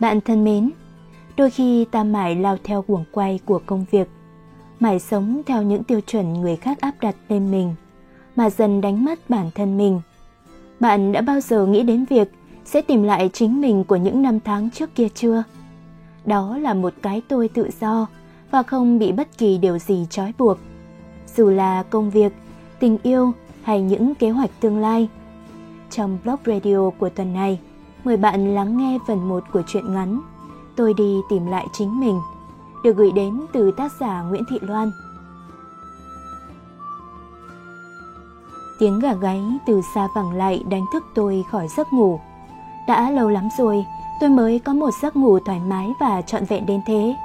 Bạn thân mến, đôi khi ta mãi lao theo guồng quay của công việc, mãi sống theo những tiêu chuẩn người khác áp đặt lên mình, mà dần đánh mất bản thân mình. Bạn đã bao giờ nghĩ đến việc sẽ tìm lại chính mình của những năm tháng trước kia chưa? Đó là một cái tôi tự do và không bị bất kỳ điều gì trói buộc. Dù là công việc, tình yêu hay những kế hoạch tương lai. Trong blog radio của tuần này, mời bạn lắng nghe phần 1 của truyện ngắn Tôi đi tìm lại chính mình, được gửi đến từ tác giả Nguyễn Thị Loan. Tiếng gà gáy từ xa vẳng lại đánh thức tôi khỏi giấc ngủ. Đã lâu lắm rồi, tôi mới có một giấc ngủ thoải mái và trọn vẹn đến thế.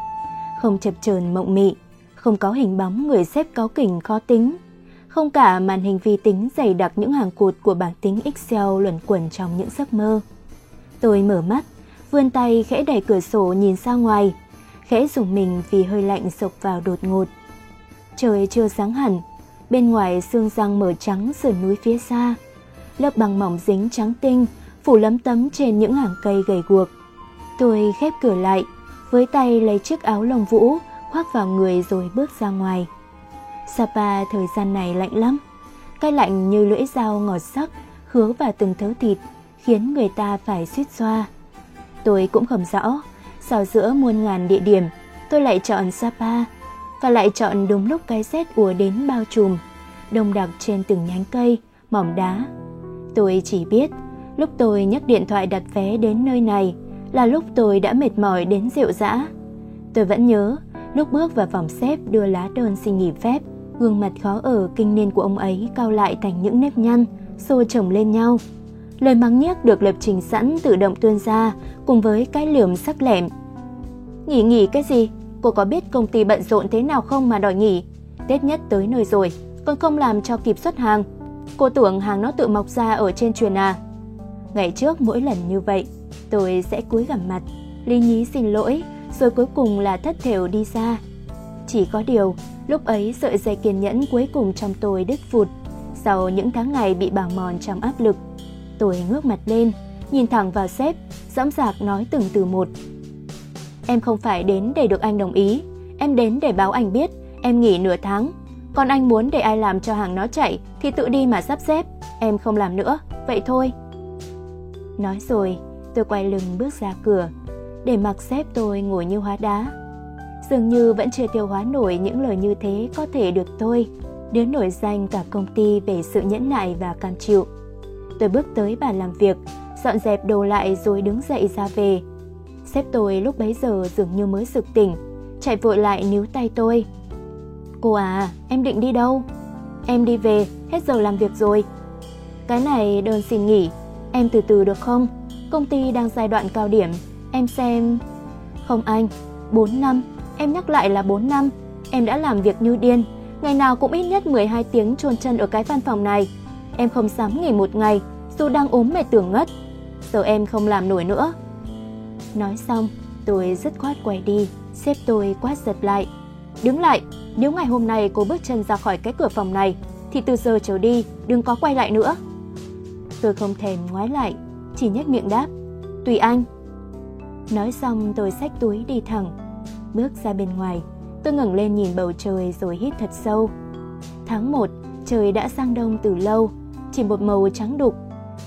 Không chập chờn mộng mị, không có hình bóng người xếp cáo kỉnh khó tính, không cả màn hình vi tính dày đặc những hàng cột của bảng tính Excel luẩn quẩn trong những giấc mơ. Tôi mở mắt, vươn tay khẽ đẩy cửa sổ nhìn ra ngoài, khẽ dùng mình vì hơi lạnh sộc vào đột ngột. Trời chưa sáng hẳn, bên ngoài sương răng mở trắng sườn núi phía xa. Lớp băng mỏng dính trắng tinh, phủ lấm tấm trên những hàng cây gầy guộc. Tôi khép cửa lại, với tay lấy chiếc áo lông vũ khoác vào người rồi bước ra ngoài. Sapa thời gian này lạnh lắm, cái lạnh như lưỡi dao ngọt sắc khứa vào từng thớ thịt khiến người ta phải suýt xoa. Tôi cũng không rõ, sao giữa muôn ngàn địa điểm, tôi lại chọn Sapa, và lại chọn đúng lúc cái rét ùa đến bao trùm, đông đặc trên từng nhánh cây, mỏm đá. Tôi chỉ biết, lúc tôi nhấc điện thoại đặt vé đến nơi này là lúc tôi đã mệt mỏi đến rượu dã. Tôi vẫn nhớ, lúc bước vào phòng xếp đưa lá đơn xin nghỉ phép, gương mặt khó ở kinh niên của ông ấy cao lại thành những nếp nhăn, xô chồng lên nhau. Lời mắng nhiếc được lập trình sẵn tự động tuôn ra cùng với cái liềm sắc lẹm. Nghỉ nghỉ cái gì? Cô có biết công ty bận rộn thế nào không mà đòi nghỉ? Tết nhất tới nơi rồi, còn không làm cho kịp xuất hàng. Cô tưởng hàng nó tự mọc ra ở trên truyền à? Ngày trước mỗi lần như vậy, tôi sẽ cúi gằm mặt, lý nhí xin lỗi, rồi cuối cùng là thất thểu đi ra. Chỉ có điều, lúc ấy sợi dây kiên nhẫn cuối cùng trong tôi đứt phụt. Sau những tháng ngày bị bào mòn trong áp lực, Tôi ngước mặt lên, nhìn thẳng vào sếp, dõng dạc nói từng từ một. Em không phải đến để được anh đồng ý, em đến để báo anh biết em nghỉ nửa tháng. Còn anh muốn để ai làm cho hàng nó chạy thì tự đi mà sắp xếp, em không làm nữa, vậy thôi. Nói rồi, tôi quay lưng bước ra cửa, để mặc sếp tôi ngồi như hóa đá. Dường như vẫn chưa tiêu hóa nổi những lời như thế có thể được tôi, đứa nổi danh cả công ty về sự nhẫn nại và cam chịu. Tôi bước tới bàn làm việc, dọn dẹp đồ lại rồi đứng dậy ra về. Sếp tôi lúc bấy giờ dường như mới sực tỉnh, chạy vội lại níu tay tôi. Cô à, em định đi đâu? Em đi về, hết giờ làm việc rồi. Cái này đơn xin nghỉ, em từ từ được không? Công ty đang giai đoạn cao điểm, em xem... Không anh, 4 năm, em nhắc lại là 4 năm, em đã làm việc như điên, ngày nào cũng ít nhất 12 tiếng chôn chân ở cái văn phòng này. Em không dám nghỉ một ngày, dù đang ốm mệt tưởng ngất. Giờ em không làm nổi nữa. Nói xong, tôi dứt khoát quay đi, xếp tôi quát giật lại. Đứng lại, nếu ngày hôm nay cô bước chân ra khỏi cái cửa phòng này, thì từ giờ trở đi, đừng có quay lại nữa. Tôi không thèm ngoái lại, chỉ nhếch miệng đáp. Tùy anh. Nói xong tôi xách túi đi thẳng. Bước ra bên ngoài, tôi ngẩng lên nhìn bầu trời rồi hít thật sâu. Tháng 1, trời đã sang đông từ lâu, chỉ một màu trắng đục.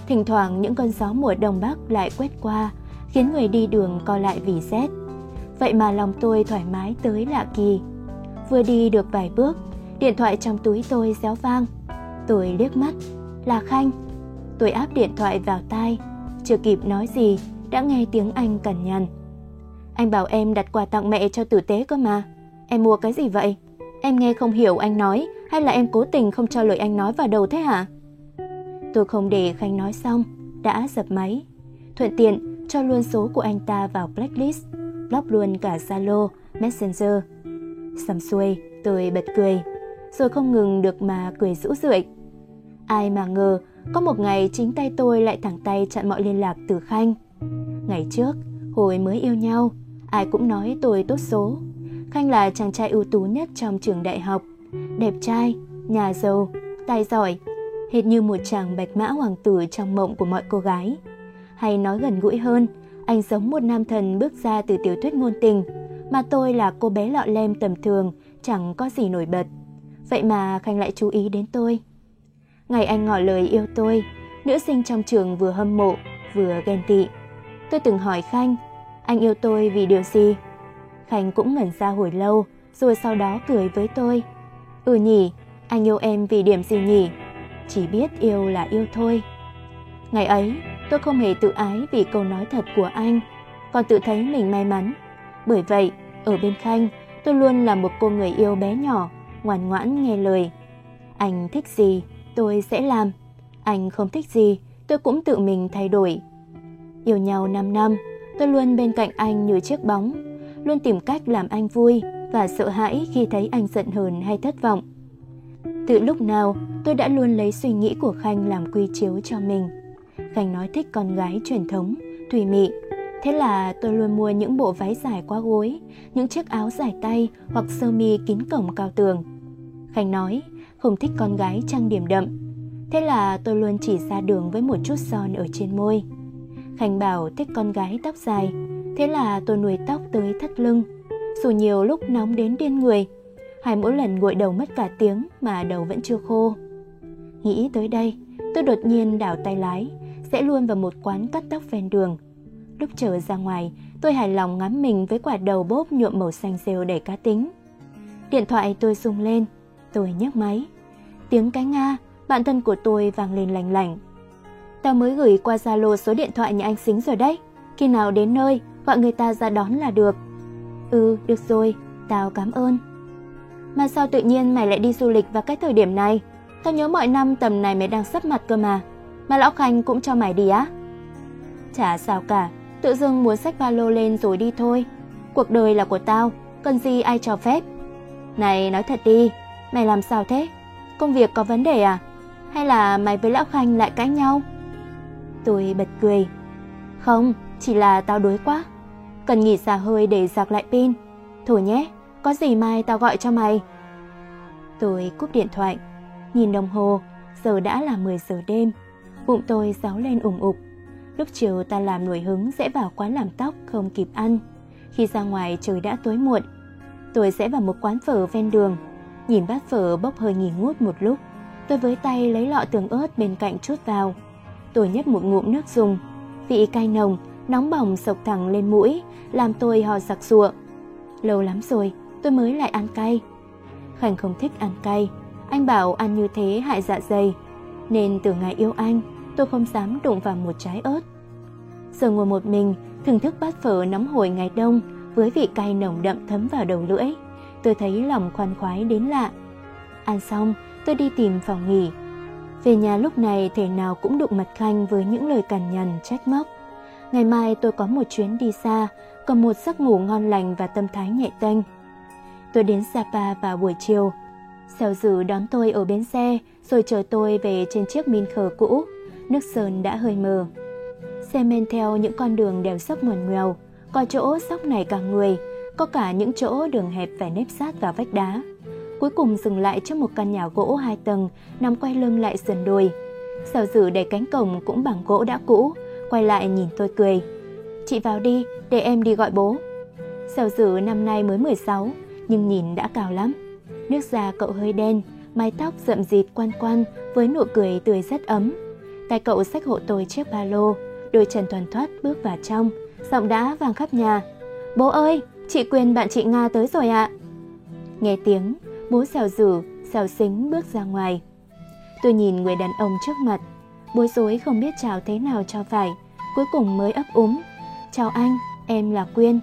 Thỉnh thoảng những cơn gió mùa đông bắc lại quét qua, khiến người đi đường co lại vì rét. Vậy mà lòng tôi thoải mái tới lạ kỳ. Vừa đi được vài bước, điện thoại trong túi tôi réo vang. Tôi liếc mắt, là Khanh. Tôi áp điện thoại vào tai, chưa kịp nói gì, đã nghe tiếng anh cằn nhằn. Anh bảo em đặt quà tặng mẹ cho tử tế cơ mà. Em mua cái gì vậy? Em nghe không hiểu anh nói hay là em cố tình không cho lời anh nói vào đầu thế hả? Tôi không để Khanh nói xong, đã dập máy. Thuận tiện cho luôn số của anh ta vào blacklist, block luôn cả Zalo, Messenger. Xong xuôi, tôi bật cười, rồi không ngừng được mà cười rũ rượi. Ai mà ngờ, có một ngày chính tay tôi lại thẳng tay chặn mọi liên lạc từ Khanh. Ngày trước, hồi mới yêu nhau, ai cũng nói tôi tốt số. Khanh là chàng trai ưu tú nhất trong trường đại học, đẹp trai, nhà giàu, tài giỏi, hệt như một chàng bạch mã hoàng tử trong mộng của mọi cô gái. Hay nói gần gũi hơn, anh giống một nam thần bước ra từ tiểu thuyết ngôn tình, mà tôi là cô bé lọ lem tầm thường, chẳng có gì nổi bật. Vậy mà Khanh lại chú ý đến tôi. Ngày anh ngỏ lời yêu tôi, nữ sinh trong trường vừa hâm mộ, vừa ghen tị. Tôi từng hỏi Khanh, anh yêu tôi vì điều gì? Khanh cũng ngẩn ra hồi lâu, rồi sau đó cười với tôi. Ừ nhỉ, anh yêu em vì điểm gì nhỉ? Chỉ biết yêu là yêu thôi. Ngày ấy, tôi không hề tự ái vì câu nói thật của anh, còn tự thấy mình may mắn. Bởi vậy, ở bên Khanh, tôi luôn là một cô người yêu bé nhỏ, ngoan ngoãn nghe lời. Anh thích gì, tôi sẽ làm. Anh không thích gì, tôi cũng tự mình thay đổi. Yêu nhau 5 năm, tôi luôn bên cạnh anh như chiếc bóng, luôn tìm cách làm anh vui và sợ hãi khi thấy anh giận hờn hay thất vọng. Từ lúc nào, tôi đã luôn lấy suy nghĩ của Khanh làm quy chiếu cho mình. Khanh nói thích con gái truyền thống, thùy mị. Thế là tôi luôn mua những bộ váy dài quá gối, những chiếc áo dài tay hoặc sơ mi kín cổng cao tường. Khanh nói không thích con gái trang điểm đậm. Thế là tôi luôn chỉ ra đường với một chút son ở trên môi. Khanh bảo thích con gái tóc dài, thế là tôi nuôi tóc tới thắt lưng. Dù nhiều lúc nóng đến điên người, hai mỗi lần gội đầu mất cả tiếng mà đầu vẫn chưa khô. Nghĩ tới đây, tôi đột nhiên đảo tay lái, sẽ luôn vào một quán cắt tóc ven đường. Lúc trở ra ngoài, tôi hài lòng ngắm mình với quả đầu bốp nhuộm màu xanh rêu đầy cá tính. Điện thoại tôi rung lên, tôi nhấc máy. Tiếng cái Nga, bạn thân của tôi vang lên lành lành. Tao mới gửi qua Zalo số điện thoại nhà anh Xính rồi đấy. Khi nào đến nơi, gọi người ta ra đón là được. Ừ, được rồi, tao cảm ơn. Mà sao tự nhiên mày lại đi du lịch vào cái thời điểm này? Tao nhớ mọi năm tầm này mày đang sắp mặt cơ mà. Mà lão Khanh cũng cho mày đi á? Chả sao cả, tự dưng muốn xách ba lô lên rồi đi thôi. Cuộc đời là của tao, cần gì ai cho phép. Này nói thật đi, mày làm sao thế? Công việc có vấn đề à? Hay là mày với lão Khanh lại cãi nhau? Tôi bật cười. Không, chỉ là tao đuối quá. Cần nghỉ xả hơi để sạc lại pin. Thôi nhé, có gì mai tao gọi cho mày. Tôi cúp điện thoại, nhìn đồng hồ, giờ đã là 10 giờ đêm. Bụng tôi giáo lên ủng ục. Lúc chiều ta làm nổi hứng sẽ vào quán làm tóc không kịp ăn. Khi ra ngoài trời đã tối muộn. Tôi sẽ vào một quán phở ven đường. Nhìn bát phở bốc hơi nghỉ ngút một lúc. Tôi với tay lấy lọ tường ớt bên cạnh chút vào. Tôi nhấp một ngụm nước dùng. Vị cay nồng, nóng bỏng sộc thẳng lên mũi, làm tôi ho sặc sụa. Lâu lắm rồi, tôi mới lại ăn cay. Khanh không thích ăn cay, anh bảo ăn như thế hại dạ dày, nên từ ngày yêu anh, tôi không dám đụng vào một trái ớt. Giờ ngồi một mình, thưởng thức bát phở nóng hổi ngày đông với vị cay nồng đậm thấm vào đầu lưỡi, tôi thấy lòng khoan khoái đến lạ. Ăn xong, tôi đi tìm phòng nghỉ. Về nhà lúc này thể nào cũng đụng mặt Khanh với những lời cằn nhằn trách móc. Ngày mai tôi có một chuyến đi xa, còn một giấc ngủ ngon lành và tâm thái nhẹ tênh. Tôi đến Sapa vào buổi chiều. Xèo dữ đón tôi ở bến xe, rồi chở tôi về trên chiếc min khờ cũ. Nước sơn đã hơi mờ. Xe men theo những con đường đèo sóc ngoằn ngoèo, có chỗ sóc này cả người, có cả những chỗ đường hẹp phải nếp sát vào vách đá. Cuối cùng dừng lại trước một căn nhà gỗ hai tầng, nằm quay lưng lại sườn đồi. Xèo dữ đẩy cánh cổng cũng bằng gỗ đã cũ, quay lại nhìn tôi cười. Chị vào đi, để em đi gọi bố. Xèo dữ năm nay mới 16, nhưng nhìn đã cao lắm. Nước da cậu hơi đen, mái tóc rậm rịt quan quan với nụ cười tươi rất ấm. Tay cậu xách hộ tôi chiếc ba lô, đôi chân toàn thoát bước vào trong, giọng đã vang khắp nhà. Bố ơi, chị Quyền bạn chị Nga tới rồi ạ. Nghe tiếng, bố xào rử, xào xính bước ra ngoài. Tôi nhìn người đàn ông trước mặt, bối rối không biết chào thế nào cho phải, cuối cùng mới ấp úng. Chào anh, em là Quyên.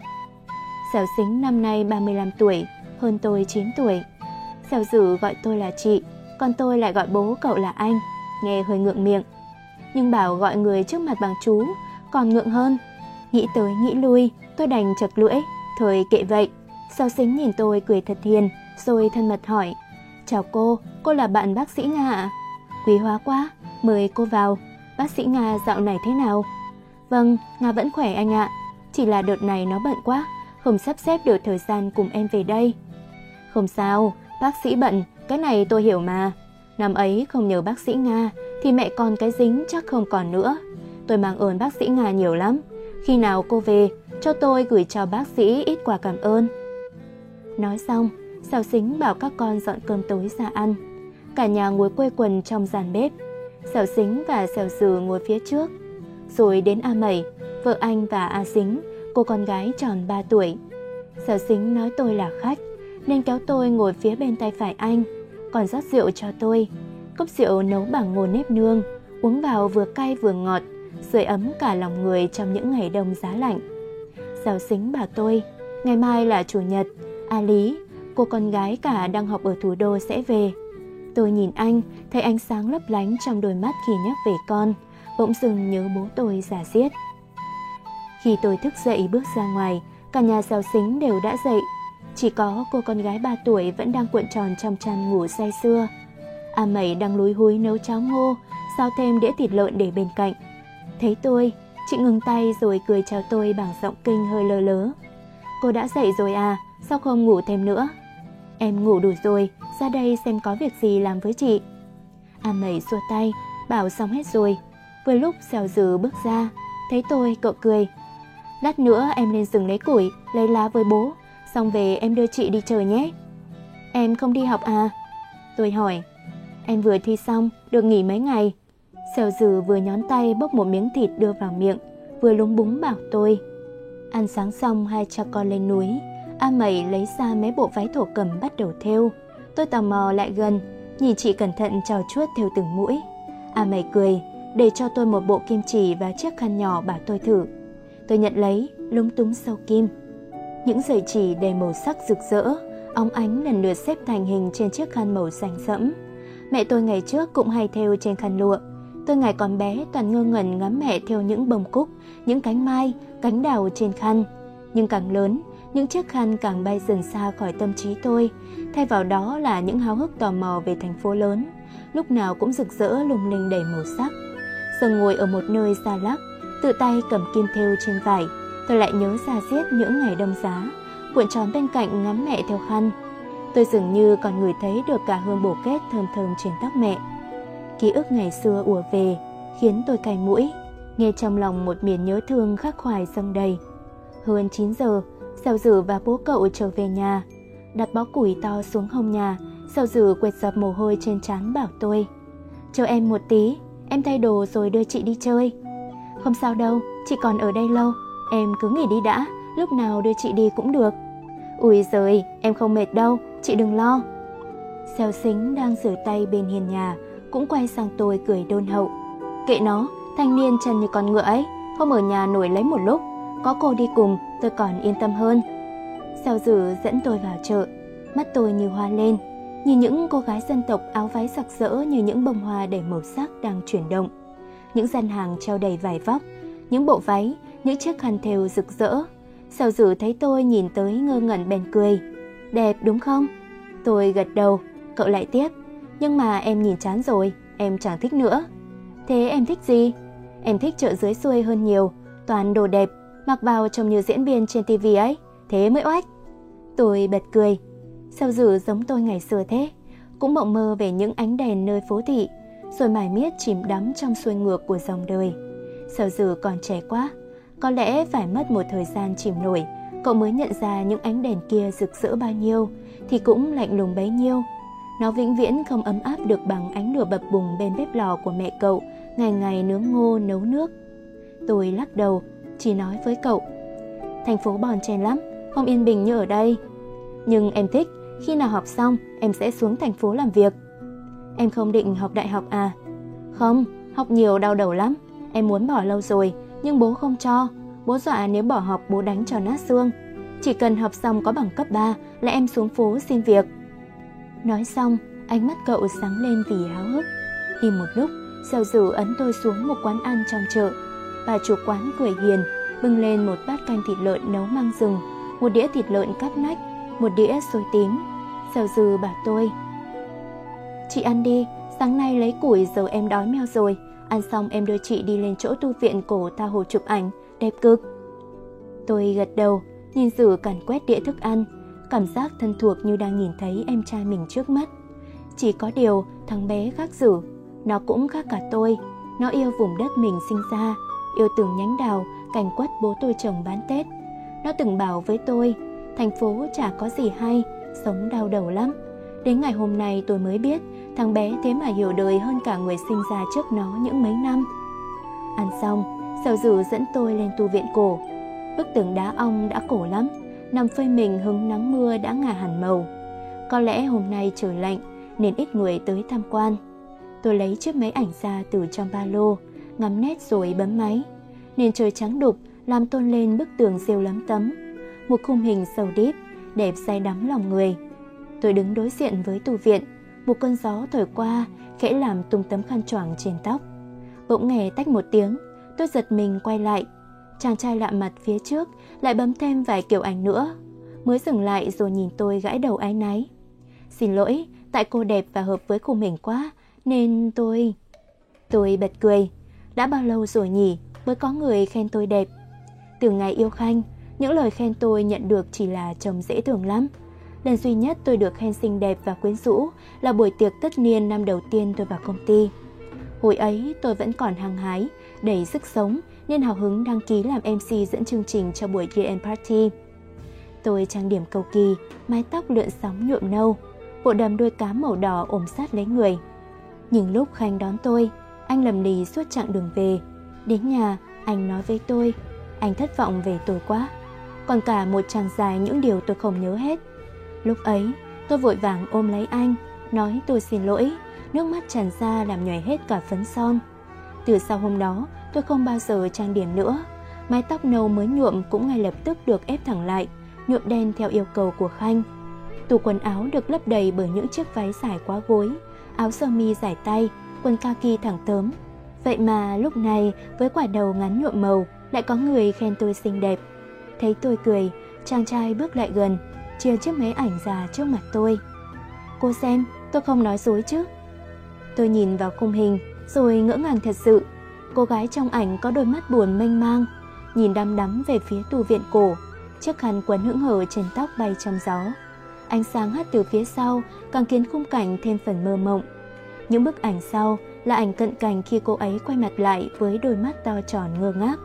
Xào xính năm nay 35 tuổi, hơn tôi 9 tuổi. Xào dữ gọi tôi là chị, còn tôi lại gọi bố cậu là anh, nghe hơi ngượng miệng. Nhưng bảo gọi người trước mặt bằng chú, còn ngượng hơn. Nghĩ tới nghĩ lui, tôi đành chật lưỡi, thời kệ vậy sao xính nhìn tôi cười thật hiền, rồi thân mật hỏi. Chào cô, cô là bạn bác sĩ Nga ạ? Quý hóa quá, mời cô vào. Bác sĩ Nga dạo này thế nào? Vâng, Nga vẫn khỏe anh ạ. Chỉ là đợt này nó bận quá, không sắp xếp được thời gian cùng em về đây. Không sao, bác sĩ bận, cái này tôi hiểu mà. Năm ấy không nhờ bác sĩ Nga thì mẹ con cái dính chắc không còn nữa. Tôi mang ơn bác sĩ Nga nhiều lắm. Khi nào cô về, cho tôi gửi cho bác sĩ ít quà cảm ơn. Nói xong, Sào Xính bảo các con dọn cơm tối ra ăn. Cả nhà ngồi quây quần trong giàn bếp. Sào Xính và Sào Dừ ngồi phía trước. Rồi đến A Mẩy, vợ anh và A Xính, cô con gái tròn 3 tuổi. Sào Xính nói tôi là khách, nên kéo tôi ngồi phía bên tay phải anh, còn rót rượu cho tôi. Cốc rượu nấu bằng ngô nếp nương, uống vào vừa cay vừa ngọt, sưởi ấm cả lòng người trong những ngày đông giá lạnh. Sào Xính bảo tôi, ngày mai là chủ nhật, A Lý, cô con gái cả đang học ở thủ đô sẽ về. Tôi nhìn anh, thấy ánh sáng lấp lánh trong đôi mắt khi nhắc về con, bỗng dừng nhớ bố tôi giả giết. Khi tôi thức dậy bước ra ngoài, cả nhà giáo xính đều đã dậy. Chỉ có cô con gái 3 tuổi vẫn đang cuộn tròn trong chăn ngủ say sưa. A Mẩy đang lúi húi nấu cháo ngô, sao thêm đĩa thịt lợn để bên cạnh. Thấy tôi, chị ngừng tay rồi cười chào tôi bằng giọng kinh hơi lơ lớ. Cô đã dậy rồi à, sao không ngủ thêm nữa? Em ngủ đủ rồi, ra đây xem có việc gì làm với chị. A Mẩy xua tay, bảo xong hết rồi. Vừa lúc xèo dừ bước ra, thấy tôi cậu cười. Lát nữa em lên rừng lấy củi, lấy lá với bố, xong về em đưa chị đi chơi nhé. Em không đi học à? Tôi hỏi. Em vừa thi xong, được nghỉ mấy ngày. Xèo dừ vừa nhón tay bốc một miếng thịt đưa vào miệng, vừa lúng búng bảo tôi. Ăn sáng xong hai cha con lên núi, A Mẩy lấy ra mấy bộ váy thổ cầm bắt đầu thêu. Tôi tò mò lại gần, nhìn chị cẩn thận trò chuốt theo từng mũi. A Mẩy cười, để cho tôi một bộ kim chỉ và chiếc khăn nhỏ bảo tôi thử. Tôi nhận lấy, lúng túng sau kim. Những sợi chỉ đầy màu sắc rực rỡ, óng ánh lần lượt xếp thành hình trên chiếc khăn màu xanh sẫm. Mẹ tôi ngày trước cũng hay thêu trên khăn lụa. Tôi ngày còn bé toàn ngơ ngẩn ngắm mẹ theo những bông cúc, những cánh mai, cánh đào trên khăn. Nhưng càng lớn, những chiếc khăn càng bay dần xa khỏi tâm trí tôi, thay vào đó là những háo hức tò mò về thành phố lớn, lúc nào cũng rực rỡ lung linh đầy màu sắc. Giờ ngồi ở một nơi xa lắc, tự tay cầm kim thêu trên vải, tôi lại nhớ ra giết những ngày đông giá, cuộn tròn bên cạnh ngắm mẹ theo khăn. Tôi dường như còn ngửi thấy được cả hương bổ kết thơm thơm trên tóc mẹ. Ký ức ngày xưa ùa về, khiến tôi cay mũi, nghe trong lòng một miền nhớ thương khắc khoải dâng đầy. Hơn 9 giờ, Sào Dử và bố cậu trở về nhà, đặt bó củi to xuống hông nhà, Sào Dử quệt dập mồ hôi trên trán bảo tôi. Chờ em một tí, em thay đồ rồi đưa chị đi chơi. Không sao đâu, chị còn ở đây lâu, em cứ nghỉ đi đã, lúc nào đưa chị đi cũng được. Ui giời, em không mệt đâu, chị đừng lo. Xeo xính đang rửa tay bên hiên nhà, cũng quay sang tôi cười đôn hậu. Kệ nó, thanh niên chân như con ngựa ấy, không ở nhà nổi lấy một lúc, có cô đi cùng tôi còn yên tâm hơn. Sao dử dẫn tôi vào chợ, mắt tôi như hoa lên, nhìn những cô gái dân tộc áo váy sặc sỡ như những bông hoa đầy màu sắc đang chuyển động. Những gian hàng treo đầy vải vóc, những bộ váy, những chiếc khăn thêu rực rỡ. Sao dử thấy tôi nhìn tới ngơ ngẩn bèn cười. Đẹp đúng không? Tôi gật đầu, cậu lại tiếp. Nhưng mà em nhìn chán rồi, em chẳng thích nữa. Thế em thích gì? Em thích chợ dưới xuôi hơn nhiều, toàn đồ đẹp, mặc vào trông như diễn viên trên tivi ấy, thế mới oách. Tôi bật cười, sao dử giống tôi ngày xưa thế, cũng mộng mơ về những ánh đèn nơi phố thị, rồi mải miết chìm đắm trong xuôi ngược của dòng đời. Sao dử còn trẻ quá, có lẽ phải mất một thời gian chìm nổi, cậu mới nhận ra những ánh đèn kia rực rỡ bao nhiêu, thì cũng lạnh lùng bấy nhiêu. Nó vĩnh viễn không ấm áp được bằng ánh lửa bập bùng bên bếp lò của mẹ cậu, ngày ngày nướng ngô nấu nước. Tôi lắc đầu, chỉ nói với cậu. Thành phố bòn chen lắm, không yên bình như ở đây. Nhưng em thích, khi nào học xong em sẽ xuống thành phố làm việc. Em không định học đại học à? Không, học nhiều đau đầu lắm. Em muốn bỏ lâu rồi, nhưng bố không cho. Bố dọa nếu bỏ học bố đánh cho nát xương. Chỉ cần học xong có bằng cấp 3 là em xuống phố xin việc. Nói xong, ánh mắt cậu sáng lên vì háo hức. Im một lúc, Sèo Dử ấn tôi xuống một quán ăn trong chợ. Bà chủ quán cười hiền, bưng lên một bát canh thịt lợn nấu mang rừng, một đĩa thịt lợn cắp nách, một đĩa xôi tím. Sèo dư bảo tôi. Chị ăn đi, sáng nay lấy củi giờ em đói meo rồi. Ăn xong em đưa chị đi lên chỗ tu viện cổ tha hồ chụp ảnh, đẹp cực. Tôi gật đầu, nhìn Dử càn quét đĩa thức ăn, cảm giác thân thuộc như đang nhìn thấy em trai mình trước mắt. Chỉ có điều thằng bé khác dử nó cũng khác cả tôi. Nó yêu vùng đất mình sinh ra, yêu từng nhánh đào, cành quất bố tôi trồng bán Tết. Nó từng bảo với tôi, thành phố chả có gì hay, sống đau đầu lắm. Đến ngày hôm nay tôi mới biết, thằng bé thế mà hiểu đời hơn cả người sinh ra trước nó những mấy năm. Ăn xong, sầu Dử dẫn tôi lên tu viện cổ. Bức tường đá ong đã cổ lắm, nằm phơi mình hứng nắng mưa đã ngả hẳn màu. Có lẽ hôm nay trời lạnh nên ít người tới tham quan. Tôi lấy chiếc máy ảnh ra từ trong ba lô, ngắm nét rồi bấm máy. Nên trời trắng đục làm tôn lên bức tường rêu lấm tấm. Một khung hình sầu đít, đẹp say đắm lòng người. Tôi đứng đối diện với tù viện, một cơn gió thổi qua, khẽ làm tung tấm khăn choàng trên tóc. Bỗng nghe tách một tiếng, tôi giật mình quay lại. Chàng trai lạ mặt phía trước lại bấm thêm vài kiểu ảnh nữa. Mới dừng lại rồi nhìn tôi gãi đầu ái náy. Xin lỗi, tại cô đẹp và hợp với khung hình quá, nên tôi... Tôi bật cười. Đã bao lâu rồi nhỉ mới có người khen tôi đẹp. Từ ngày yêu Khanh, những lời khen tôi nhận được chỉ là chồng dễ thương lắm. Lần duy nhất tôi được khen xinh đẹp và quyến rũ là buổi tiệc tất niên năm đầu tiên tôi vào công ty. Hồi ấy tôi vẫn còn hăng hái, đầy sức sống nên hào hứng đăng ký làm MC dẫn chương trình cho buổi year end party. Tôi trang điểm cầu kỳ, mái tóc lượn sóng nhuộm nâu, bộ đầm đuôi cá màu đỏ ôm sát lấy người. Nhưng lúc Khanh đón tôi, anh lầm lì suốt chặng đường về. Đến nhà, anh nói với tôi, anh thất vọng về tôi quá. Còn cả một chàng dài những điều tôi không nhớ hết. Lúc ấy, tôi vội vàng ôm lấy anh, nói tôi xin lỗi, nước mắt tràn ra làm nhòe hết cả phấn son. Từ sau hôm đó, tôi không bao giờ trang điểm nữa. Mái tóc nâu mới nhuộm cũng ngay lập tức được ép thẳng lại, nhuộm đen theo yêu cầu của Khanh. Tủ quần áo được lấp đầy bởi những chiếc váy dài quá gối, áo sơ mi dài tay, quần kaki thẳng tớm. Vậy mà lúc này với quả đầu ngắn nhuộm màu lại có người khen tôi xinh đẹp. Thấy tôi cười, chàng trai bước lại gần, chia chiếc máy ảnh ra trước mặt tôi. Cô xem, tôi không nói dối chứ. Tôi nhìn vào khung hình, rồi ngỡ ngàng thật sự. Cô gái trong ảnh có đôi mắt buồn mênh mang, nhìn đăm đắm về phía tù viện cổ, chiếc khăn quấn hững hờ trên tóc bay trong gió. Ánh sáng hắt từ phía sau càng khiến khung cảnh thêm phần mơ mộng. Những bức ảnh sau là ảnh cận cảnh khi cô ấy quay mặt lại với đôi mắt to tròn ngơ ngác.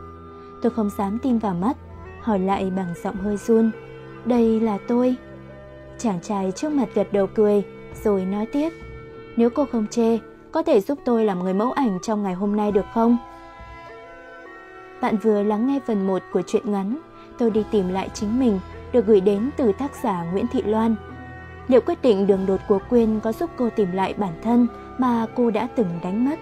Tôi không dám tin vào mắt, hỏi lại bằng giọng hơi run. Đây là tôi. Chàng trai trước mặt gật đầu cười, rồi nói tiếp. Nếu cô không chê, có thể giúp tôi làm người mẫu ảnh trong ngày hôm nay được không? Bạn vừa lắng nghe phần 1 của truyện ngắn Tôi đi tìm lại chính mình được gửi đến từ tác giả Nguyễn Thị Loan. Liệu quyết định đường đột của Quyên có giúp cô tìm lại bản thân mà cô đã từng đánh mất?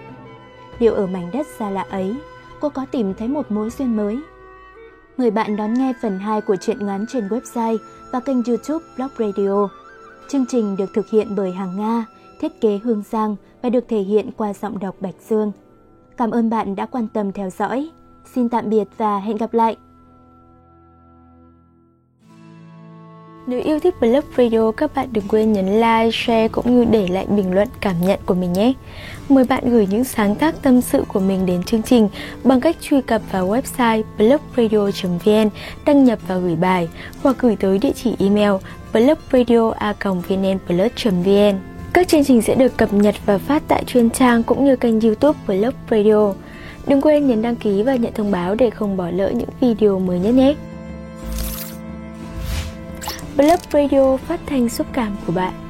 Liệu ở mảnh đất xa lạ ấy, cô có tìm thấy một mối duyên mới? Mời bạn đón nghe phần 2 của truyện ngắn trên website và kênh youtube Blog Radio. Chương trình được thực hiện bởi Hàng Nga, thiết kế Hương Giang và được thể hiện qua giọng đọc Bạch Dương. Cảm ơn bạn đã quan tâm theo dõi. Xin tạm biệt và hẹn gặp lại! Nếu yêu thích Blog Radio, các bạn đừng quên nhấn like, share cũng như để lại bình luận cảm nhận của mình nhé. Mời bạn gửi những sáng tác tâm sự của mình đến chương trình bằng cách truy cập vào website blogradio.vn, đăng nhập và gửi bài hoặc gửi tới địa chỉ email blogradio.vnplus.vn. Các chương trình sẽ được cập nhật và phát tại chuyên trang cũng như kênh youtube Blog Radio. Đừng quên nhấn đăng ký và nhận thông báo để không bỏ lỡ những video mới nhất nhé. Blog Radio phát thanh xúc cảm của bạn.